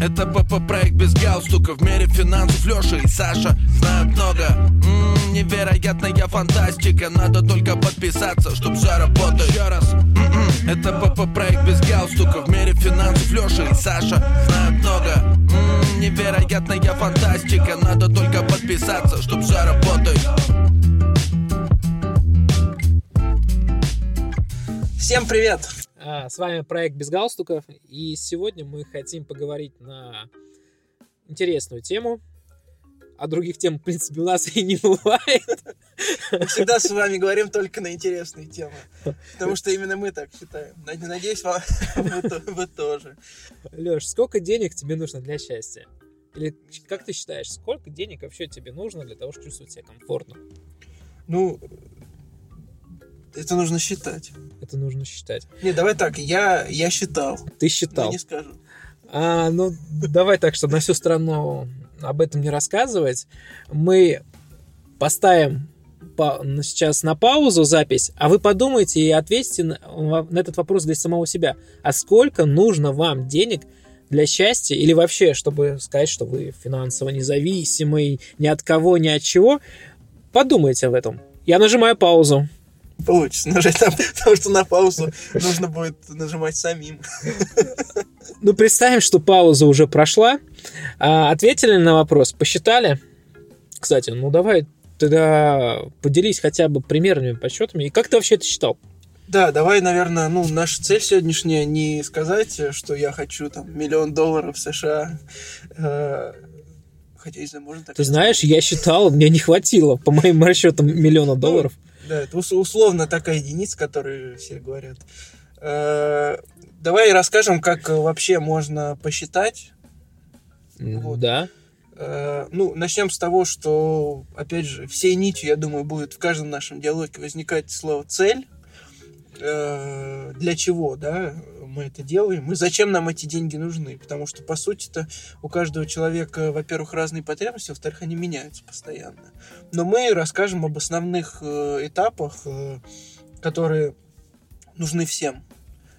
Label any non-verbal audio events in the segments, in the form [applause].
Это ПП-проект без галстука. В мире финансов Леша и Саша знают много. М-м, Невероятная фантастика. Надо только подписаться, чтоб все работает. Еще раз. М-м, Это ПП-проект без галстука. В мире финансов Леша и Саша знают много. М-м, Невероятная фантастика. Надо только подписаться, чтоб все работает. Всем привет! А, С вами проект без галстуков, и сегодня мы хотим поговорить на интересную тему. А других тем, в принципе, у нас [laughs] и не бывает. Мы всегда с вами говорим только на интересные темы. Потому что именно мы так считаем. Над- Надеюсь, вам- [laughs] вы, вы тоже. Леш, сколько денег тебе нужно для счастья? Или как ты считаешь, сколько денег вообще тебе нужно для того, чтобы чувствовать себя комфортно? Ну, это нужно считать. Это нужно считать. Не, давай так, я, я считал. Ты считал. не скажу. А, ну, давай так, чтобы на всю страну об этом не рассказывать. Мы поставим на- сейчас на паузу запись, а вы подумайте и ответьте на, на этот вопрос для самого себя. А сколько нужно вам денег для счастья или вообще, чтобы сказать, что вы финансово независимый, ни от кого, ни от чего? Подумайте об этом. Я нажимаю паузу. Получится нажать там, [laughs] потому что на паузу нужно будет нажимать самим. [laughs] Ну, представим, что пауза уже прошла. А, ответили на вопрос, посчитали? Кстати, ну давай тогда поделись хотя бы примерными подсчетами. И как ты вообще это считал? Да, давай, наверное, ну, наша цель сегодняшняя не сказать, что я хочу там миллион долларов США. Э, Хотя, не знаю, можно так Ты сказать? знаешь, я считал, мне не хватило, по моим расчетам, миллиона долларов. Да, это ус- условно такая единица, которую все говорят. Э, Давай расскажем, как э, вообще можно посчитать. Вот. Да. Э, Ну, начнем с того, что, опять же, всей нитью, я думаю, будет в каждом нашем диалоге возникать слово «цель». Э, Для чего, да, мы это делаем, и зачем нам эти деньги нужны. Потому что, по сути-то, у каждого человека, во-первых, разные потребности, во-вторых, они меняются постоянно. Но мы расскажем об основных э, этапах, э, которые нужны всем.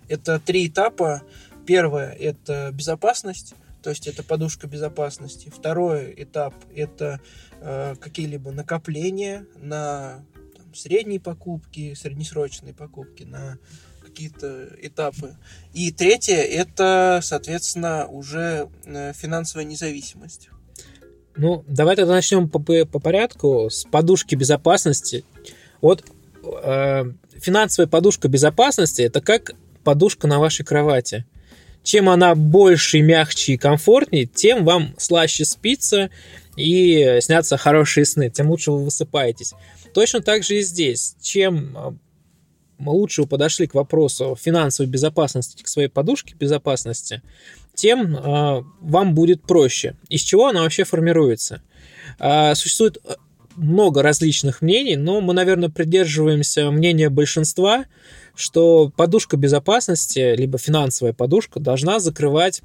Это три этапа. Первое – это безопасность, то есть это подушка безопасности. Второй этап – это э, какие-либо накопления на средние покупки, среднесрочные покупки, на какие-то этапы. И третье – это, соответственно, уже э, финансовая независимость. Ну, давай тогда начнем по, по- по порядку с подушки безопасности. Вот э, финансовая подушка безопасности это как подушка на вашей кровати. Чем она больше, мягче и комфортнее, тем вам слаще спится и снятся хорошие сны, тем лучше вы высыпаетесь. Точно так же и здесь. Чем э, лучше вы подошли к вопросу финансовой безопасности, к своей подушке безопасности, тем э, вам будет проще. Из чего она вообще формируется? Э, существует э, много различных мнений, но мы, наверное, придерживаемся мнения большинства, что подушка безопасности, либо финансовая подушка, должна закрывать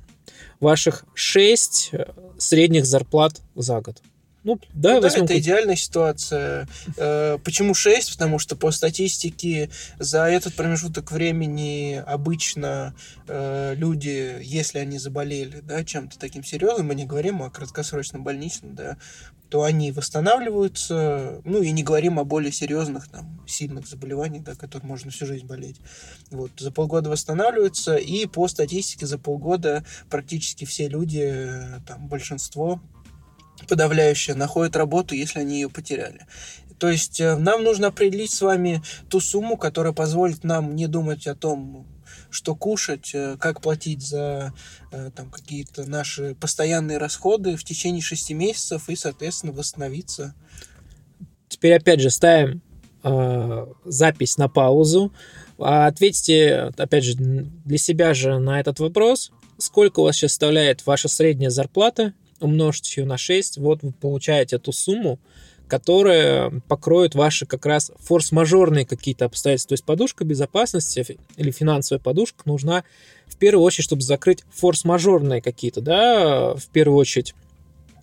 ваших 6 средних зарплат за год. Ну, да, Ну да, это идеальная ситуация. Э, Почему 6? Потому что по статистике за этот промежуток времени обычно э, люди, если они заболели да, чем-то таким серьезным, мы не говорим о краткосрочном больничном, да, то они восстанавливаются, ну и не говорим о более серьезных, там, сильных заболеваниях, да, которые можно всю жизнь болеть. Вот, за полгода восстанавливаются, и по статистике за полгода практически все люди, э, там, большинство, подавляющее, находят работу, если они ее потеряли. То есть э, нам нужно определить с вами ту сумму, которая позволит нам не думать о том, что кушать, э, как платить за э, там, какие-то наши постоянные расходы в течение шести месяцев и, соответственно, восстановиться. Теперь опять же ставим э, запись на паузу. А Ответьте, опять же, для себя же на этот вопрос. Сколько у вас сейчас составляет ваша средняя зарплата? Умножьте ее на 6. Вот вы получаете эту сумму, которая покроет ваши как раз форс-мажорные какие-то обстоятельства. То есть подушка безопасности или финансовая подушка нужна в первую очередь, чтобы закрыть форс-мажорные какие-то, да, в первую очередь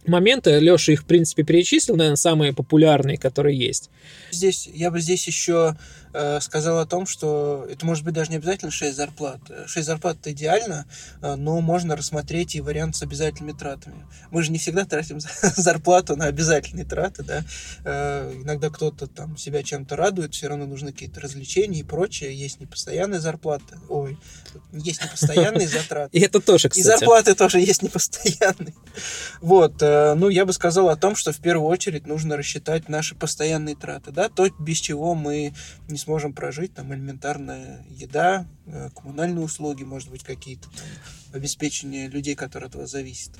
моменты. Леша их, в принципе, перечислил, наверное, самые популярные, которые есть. Здесь, я бы здесь еще сказал о том, что это может быть даже не обязательно 6 зарплат. 6 зарплат это идеально, э, но можно рассмотреть и вариант с обязательными тратами. Мы же не всегда тратим [laughs] зарплату на обязательные траты, да. Э, иногда кто-то там себя чем-то радует, все равно нужны какие-то развлечения и прочее. Есть непостоянные зарплаты. Ой, есть непостоянные [laughs] затраты. И это тоже, кстати. И зарплаты тоже есть непостоянные. [laughs] Вот, э, ну, я бы сказал о том, что в первую очередь нужно рассчитать наши постоянные траты, да, то, без чего мы не сможем прожить, там, элементарная еда, э, коммунальные услуги, может быть, какие-то обеспечение людей, которые от вас зависят.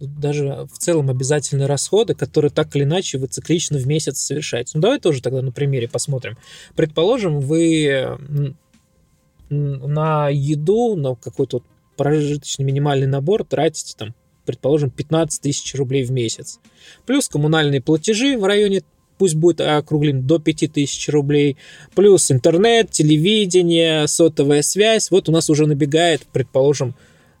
Даже в целом обязательные расходы, которые так или иначе вы циклично в месяц совершаете. Ну, давай тоже тогда на примере посмотрим. Предположим, вы на еду, на какой-то прожиточный минимальный набор тратите там, предположим, 15 тысяч рублей в месяц. Плюс коммунальные платежи в районе пусть будет округлим до 5000 рублей, плюс интернет, телевидение, сотовая связь, вот у нас уже набегает, предположим,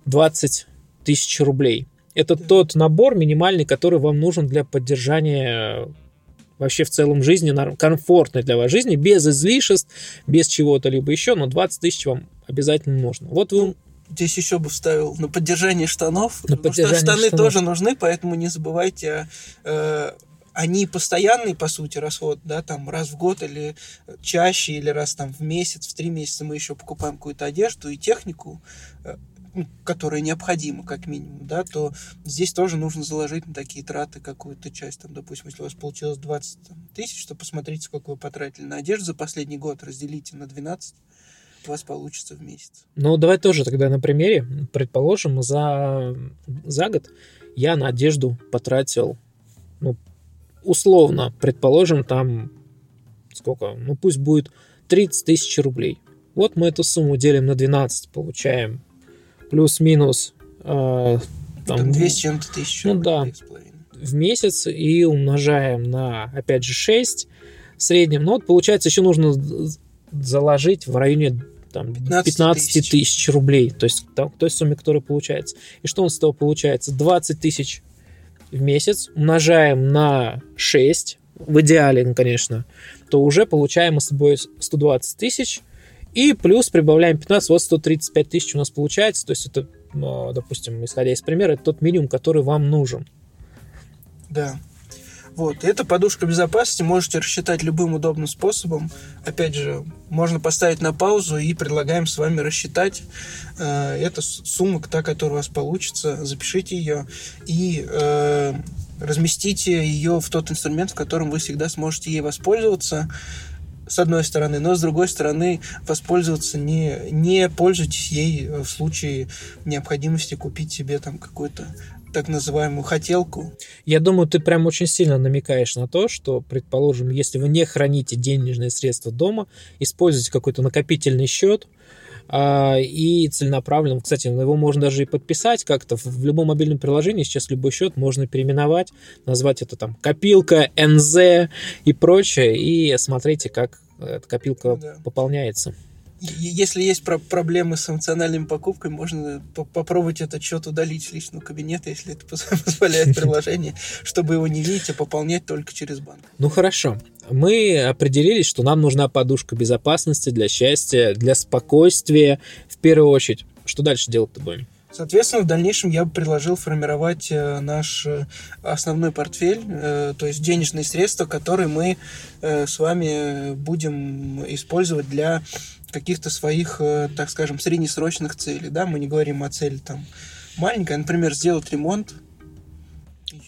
20 тысяч рублей. Это тот набор минимальный, который вам нужен для поддержания вообще в целом жизни, комфортной для вас жизни, без излишеств, без чего-то либо еще, но 20 тысяч вам обязательно нужно. Вот вы ну, Здесь еще бы вставил на поддержание штанов. На поддержание что штаны штанов. тоже нужны, поэтому не забывайте э, они постоянный, по сути, расход, да, там раз в год или чаще, или раз там в месяц, в три месяца мы еще покупаем какую-то одежду и технику, э, ну, которая необходима, как минимум, да, то здесь тоже нужно заложить на такие траты какую-то часть. Там, допустим, если у вас получилось 20 там, тысяч, то посмотрите, сколько вы потратили на одежду за последний год, разделите на 12, у вас получится в месяц. Ну, давай тоже тогда на примере. Предположим, за, за год я на одежду потратил, ну, условно, предположим, там сколько, ну, пусть будет 30 тысяч рублей. Вот мы эту сумму делим на 12, получаем плюс-минус э, там, там 200 чем-то тысяч ну да в месяц и умножаем на опять же 6 в среднем. Ну вот получается еще нужно заложить в районе там, 15 тысяч. тысяч рублей. То есть там, той сумме которая получается. И что у нас с того получается? 20 тысяч в месяц умножаем на 6 в идеале, конечно, то уже получаем мы с тобой 120 тысяч, и плюс прибавляем 15, вот 135 тысяч у нас получается. То есть это, ну, допустим, исходя из примера, это тот минимум, который вам нужен. Да. Вот, и эта подушка безопасности можете рассчитать любым удобным способом. Опять же, можно поставить на паузу и предлагаем с вами рассчитать э, эту сумму, та, которая у вас получится. Запишите ее и э, разместите ее в тот инструмент, в котором вы всегда сможете ей воспользоваться с одной стороны, но с другой стороны воспользоваться не, не пользуйтесь ей в случае необходимости купить себе там какую-то так называемую хотелку. Я думаю, ты прям очень сильно намекаешь на то, что, предположим, если вы не храните денежные средства дома, используете какой-то накопительный счет, а, и целенаправленно. Кстати, его можно даже и подписать как-то. В любом мобильном приложении сейчас любой счет можно переименовать, назвать это там копилка, НЗ и прочее, и смотрите, как эта копилка да. пополняется. Если есть про проблемы с эмоциональными покупками, можно попробовать этот счет удалить с личного кабинета, если это [laughs] позволяет приложение, чтобы его не видеть, а пополнять только через банк. Ну хорошо. Мы определились, что нам нужна подушка безопасности для счастья, для спокойствия в первую очередь. Что дальше делать-то будем? Соответственно, в дальнейшем я бы предложил формировать э, наш э, основной портфель, э, то есть денежные средства, которые мы с вами будем использовать для каких-то своих, так скажем, среднесрочных целей. Да? Мы не говорим о цели там маленькой, например, сделать ремонт.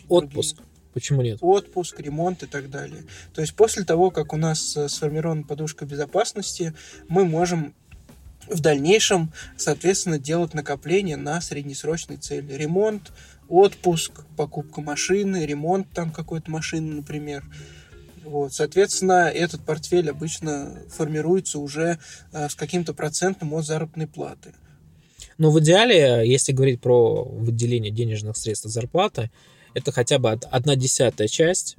Отпуск. Другие. Почему нет? Отпуск, ремонт и так далее. То есть после того, как у нас сформирована подушка безопасности, мы можем в дальнейшем, соответственно, делать накопление на среднесрочные цели. Ремонт, отпуск, покупка машины, ремонт там какой-то машины, например. Вот, соответственно, этот портфель обычно формируется уже э, с каким-то процентом от заработной платы. Но в идеале, если говорить про выделение денежных средств от зарплаты, это хотя бы одна десятая часть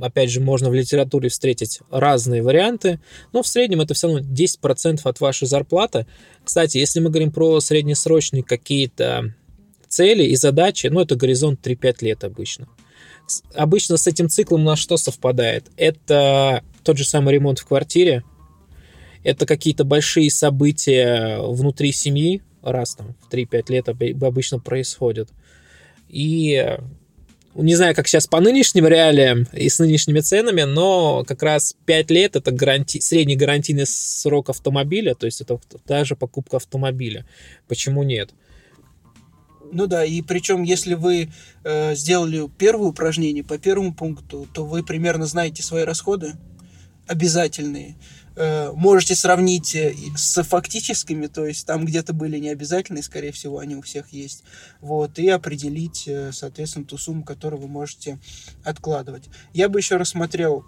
опять же, можно в литературе встретить разные варианты, но в среднем это все равно 10% от вашей зарплаты. Кстати, если мы говорим про среднесрочные какие-то цели и задачи, ну, это горизонт 3-5 лет обычно. Обычно с этим циклом на что совпадает? Это тот же самый ремонт в квартире, это какие-то большие события внутри семьи, раз там в 3-5 лет обычно происходят. И не знаю, как сейчас по нынешним реалиям и с нынешними ценами, но как раз 5 лет это гаранти... средний гарантийный срок автомобиля, то есть это даже покупка автомобиля. Почему нет? Ну да, и причем, если вы э, сделали первое упражнение по первому пункту, то вы примерно знаете свои расходы обязательные. Э, можете сравнить э, с фактическими, то есть там где-то были необязательные, скорее всего, они у всех есть, вот, и определить, э, соответственно, ту сумму, которую вы можете откладывать. Я бы еще рассмотрел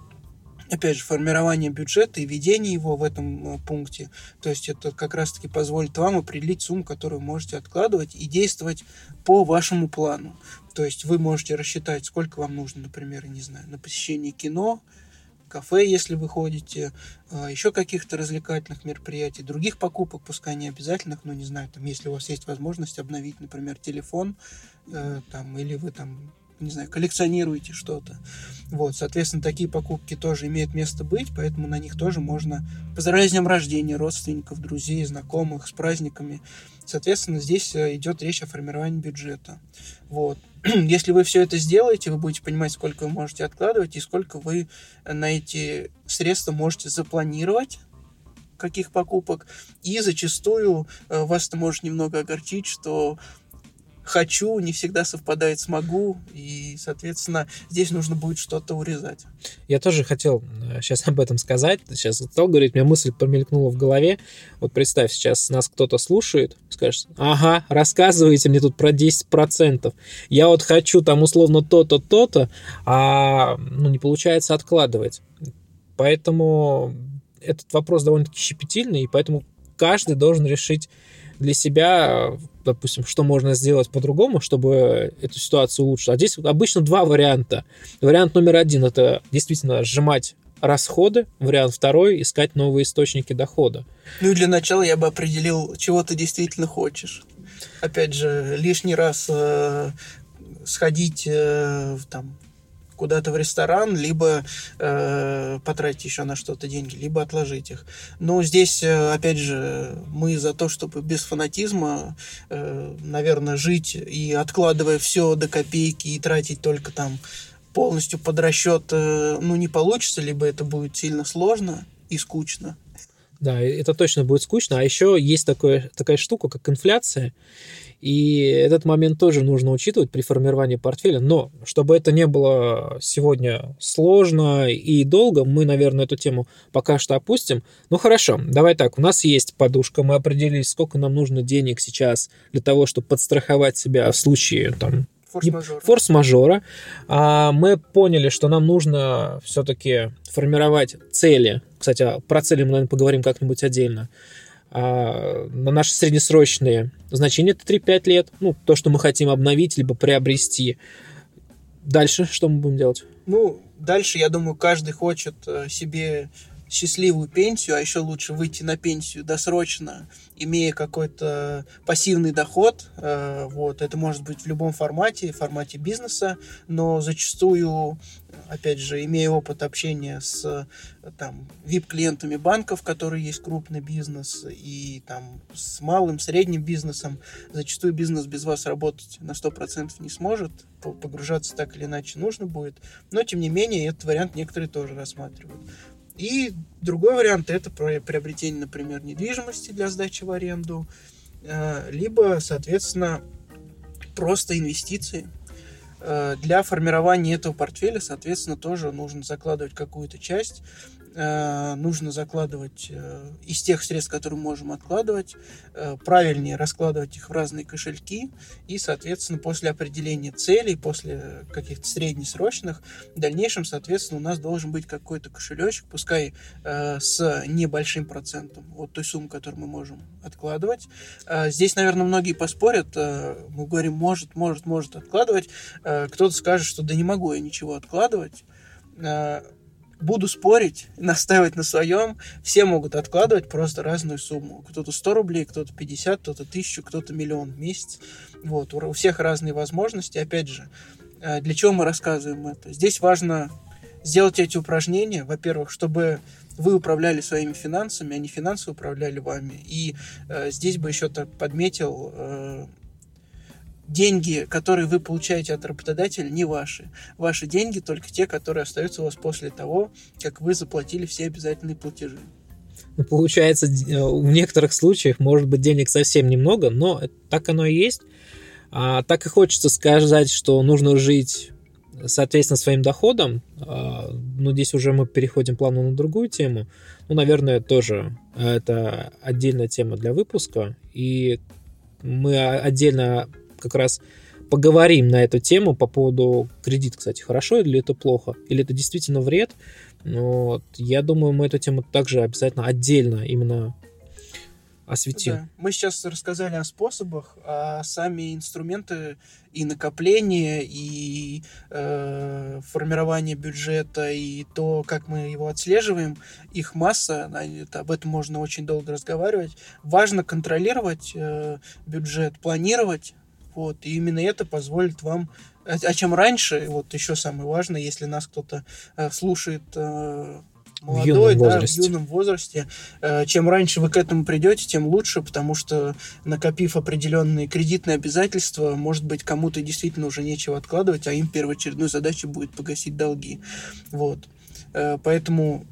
опять же, формирование бюджета и ведение его в этом пункте. То есть это как раз-таки позволит вам определить сумму, которую вы можете откладывать и действовать по вашему плану. То есть вы можете рассчитать, сколько вам нужно, например, не знаю, на посещение кино, кафе, если вы ходите, а, еще каких-то развлекательных мероприятий, других покупок, пускай не обязательных, но не знаю, там, если у вас есть возможность обновить, например, телефон, э, там, или вы там не знаю, коллекционируете что-то. Вот, соответственно, такие покупки тоже имеют место быть, поэтому на них тоже можно поздравлять с днем рождения родственников, друзей, знакомых, с праздниками. Соответственно, здесь э, идет речь о формировании бюджета. Вот. [clears throat] Если вы все это сделаете, вы будете понимать, сколько вы можете откладывать и сколько вы на эти средства можете запланировать каких покупок. И зачастую э, вас это может немного огорчить, что хочу не всегда совпадает с могу, и, соответственно, здесь нужно будет что-то урезать. Я тоже хотел сейчас э, об этом сказать. Сейчас стал говорить, у меня мысль промелькнула в голове. Вот представь, сейчас нас кто-то слушает, скажет, ага, рассказывайте мне тут про 10%. Я вот хочу там условно то-то, то-то, а ну, не получается откладывать. Поэтому этот вопрос довольно-таки щепетильный, и поэтому каждый должен решить для себя, допустим, что можно сделать по-другому, чтобы эту ситуацию улучшить. А здесь обычно два варианта. Вариант номер один – это действительно сжимать расходы. Вариант второй – искать новые источники дохода. Ну и для начала я бы определил, чего ты действительно хочешь. Опять же, лишний раз э, сходить э, там, куда-то в ресторан, либо э, потратить еще на что-то деньги, либо отложить их. Но здесь, э, опять же, мы за то, чтобы без фанатизма, э, наверное, жить и откладывая все до копейки и тратить только там полностью под расчет, э, ну, не получится, либо это будет сильно сложно и скучно. Да, это точно будет скучно. А еще есть такое, такая штука, как инфляция. И этот момент тоже нужно учитывать при формировании портфеля. Но чтобы это не было сегодня сложно и долго, мы, наверное, эту тему пока что опустим. Ну хорошо, давай так, у нас есть подушка, мы определились, сколько нам нужно денег сейчас для того, чтобы подстраховать себя в случае там, Форс-мажора. Форс-мажора. А мы поняли, что нам нужно все-таки формировать цели. Кстати, про цели мы, наверное, поговорим как-нибудь отдельно. А, на наши среднесрочные значения это 3-5 лет. Ну, то, что мы хотим обновить, либо приобрести. Дальше что мы будем делать? Ну, дальше, я думаю, каждый хочет э, себе счастливую пенсию, а еще лучше выйти на пенсию досрочно, имея какой-то пассивный доход. Э, вот, это может быть в любом формате, в формате бизнеса, но зачастую, опять же, имея опыт общения с там, VIP-клиентами банков, которые есть крупный бизнес, и там с малым, средним бизнесом, зачастую бизнес без вас работать на 100% не сможет, погружаться так или иначе нужно будет, но тем не менее этот вариант некоторые тоже рассматривают. И другой вариант это приобретение, например, недвижимости для сдачи в аренду, э, либо, соответственно, просто инвестиции. Э, для формирования этого портфеля, соответственно, тоже нужно закладывать какую-то часть нужно закладывать э, из тех средств, которые можем откладывать, э, правильнее раскладывать их в разные кошельки и, соответственно, после определения целей, после каких-то среднесрочных, в дальнейшем, соответственно, у нас должен быть какой-то кошелечек, пускай с небольшим процентом от той суммы, которую мы можем откладывать. Здесь, наверное, многие поспорят, мы говорим, может, может, может откладывать. Кто-то скажет, что да не могу я ничего откладывать буду спорить, настаивать на своем. Все могут откладывать просто разную сумму. Кто-то 100 рублей, кто-то 50, кто-то 1000, кто-то миллион в месяц. Вот, у всех разные возможности. Опять же, э, для чего мы рассказываем это? Здесь важно сделать эти упражнения, во-первых, чтобы вы управляли своими финансами, а не финансы управляли вами. И э, здесь бы еще так подметил, э, деньги, которые вы получаете от работодателя, не ваши. Ваши деньги только те, которые остаются у вас после того, как вы заплатили все обязательные платежи. Ну, получается, э, в некоторых случаях может быть денег совсем немного, но так оно и есть. А, так и хочется сказать, что нужно жить соответственно своим доходам. А, но здесь уже мы переходим плавно на другую тему. Ну, наверное, тоже это отдельная тема для выпуска. И мы отдельно как раз поговорим на эту тему по поводу кредит, кстати, хорошо или это плохо, или это действительно вред. Но вот, я думаю, мы эту тему также обязательно отдельно именно осветим. Да. Мы сейчас рассказали о способах, а сами инструменты и накопления, и э, формирование бюджета, и то, как мы его отслеживаем, их масса, это, об этом можно очень долго разговаривать. Важно контролировать э, бюджет, планировать вот, и именно это позволит вам... А, а чем раньше, вот еще самое важное, если нас кто-то э, слушает э, молодой, в да, в юном возрасте. Э, чем раньше вы к этому придете, тем лучше, потому что накопив определенные кредитные обязательства, может быть, кому-то действительно уже нечего откладывать, а им первоочередной задачей будет погасить долги. Вот. Поэтому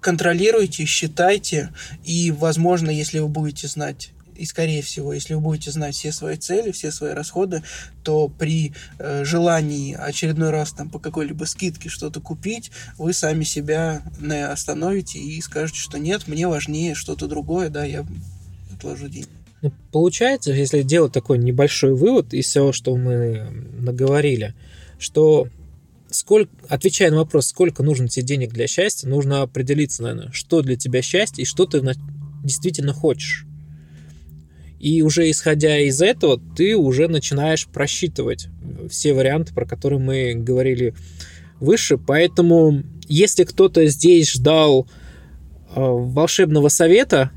контролируйте, считайте, и, возможно, если вы будете знать и, скорее всего, если вы будете знать все свои цели, все свои расходы, то при э, желании очередной раз там по какой-либо скидке что-то купить, вы сами себя не остановите и скажете, что нет, мне важнее что-то другое, да, я отложу деньги. Ну, получается, если делать такой небольшой вывод из всего, что мы наговорили, что сколько, отвечая на вопрос, сколько нужно тебе денег для счастья, нужно определиться, наверное, что для тебя счастье и что ты действительно хочешь. И уже исходя из этого, ты уже начинаешь просчитывать все варианты, про которые мы говорили выше. Поэтому, если кто-то здесь ждал э, волшебного совета,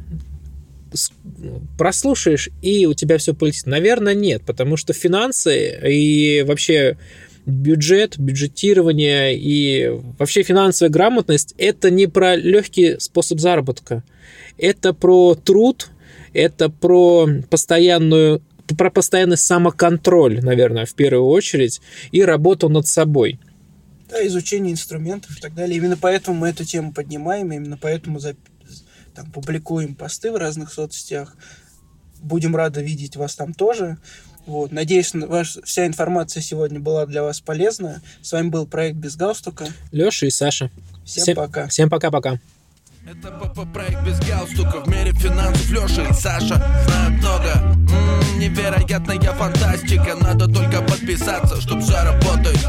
прослушаешь, и у тебя все полетит. Наверное, нет, потому что финансы и вообще бюджет, бюджетирование и вообще финансовая грамотность – это не про легкий способ заработка. Это про труд, это про постоянную про постоянный самоконтроль, наверное, в первую очередь, и работу над собой. Да, изучение инструментов и так далее. Именно поэтому мы эту тему поднимаем, именно поэтому за, там, публикуем посты в разных соцсетях. Будем рады видеть вас там тоже. Вот. Надеюсь, ваш, вся информация сегодня была для вас полезна. С вами был проект «Без галстука». Леша и Саша. Всем, всем пока. Всем пока-пока. Это ПП-проект без галстука В мире финансов Леша и Саша знают много. М-м, Невероятная фантастика Надо только подписаться, чтоб заработать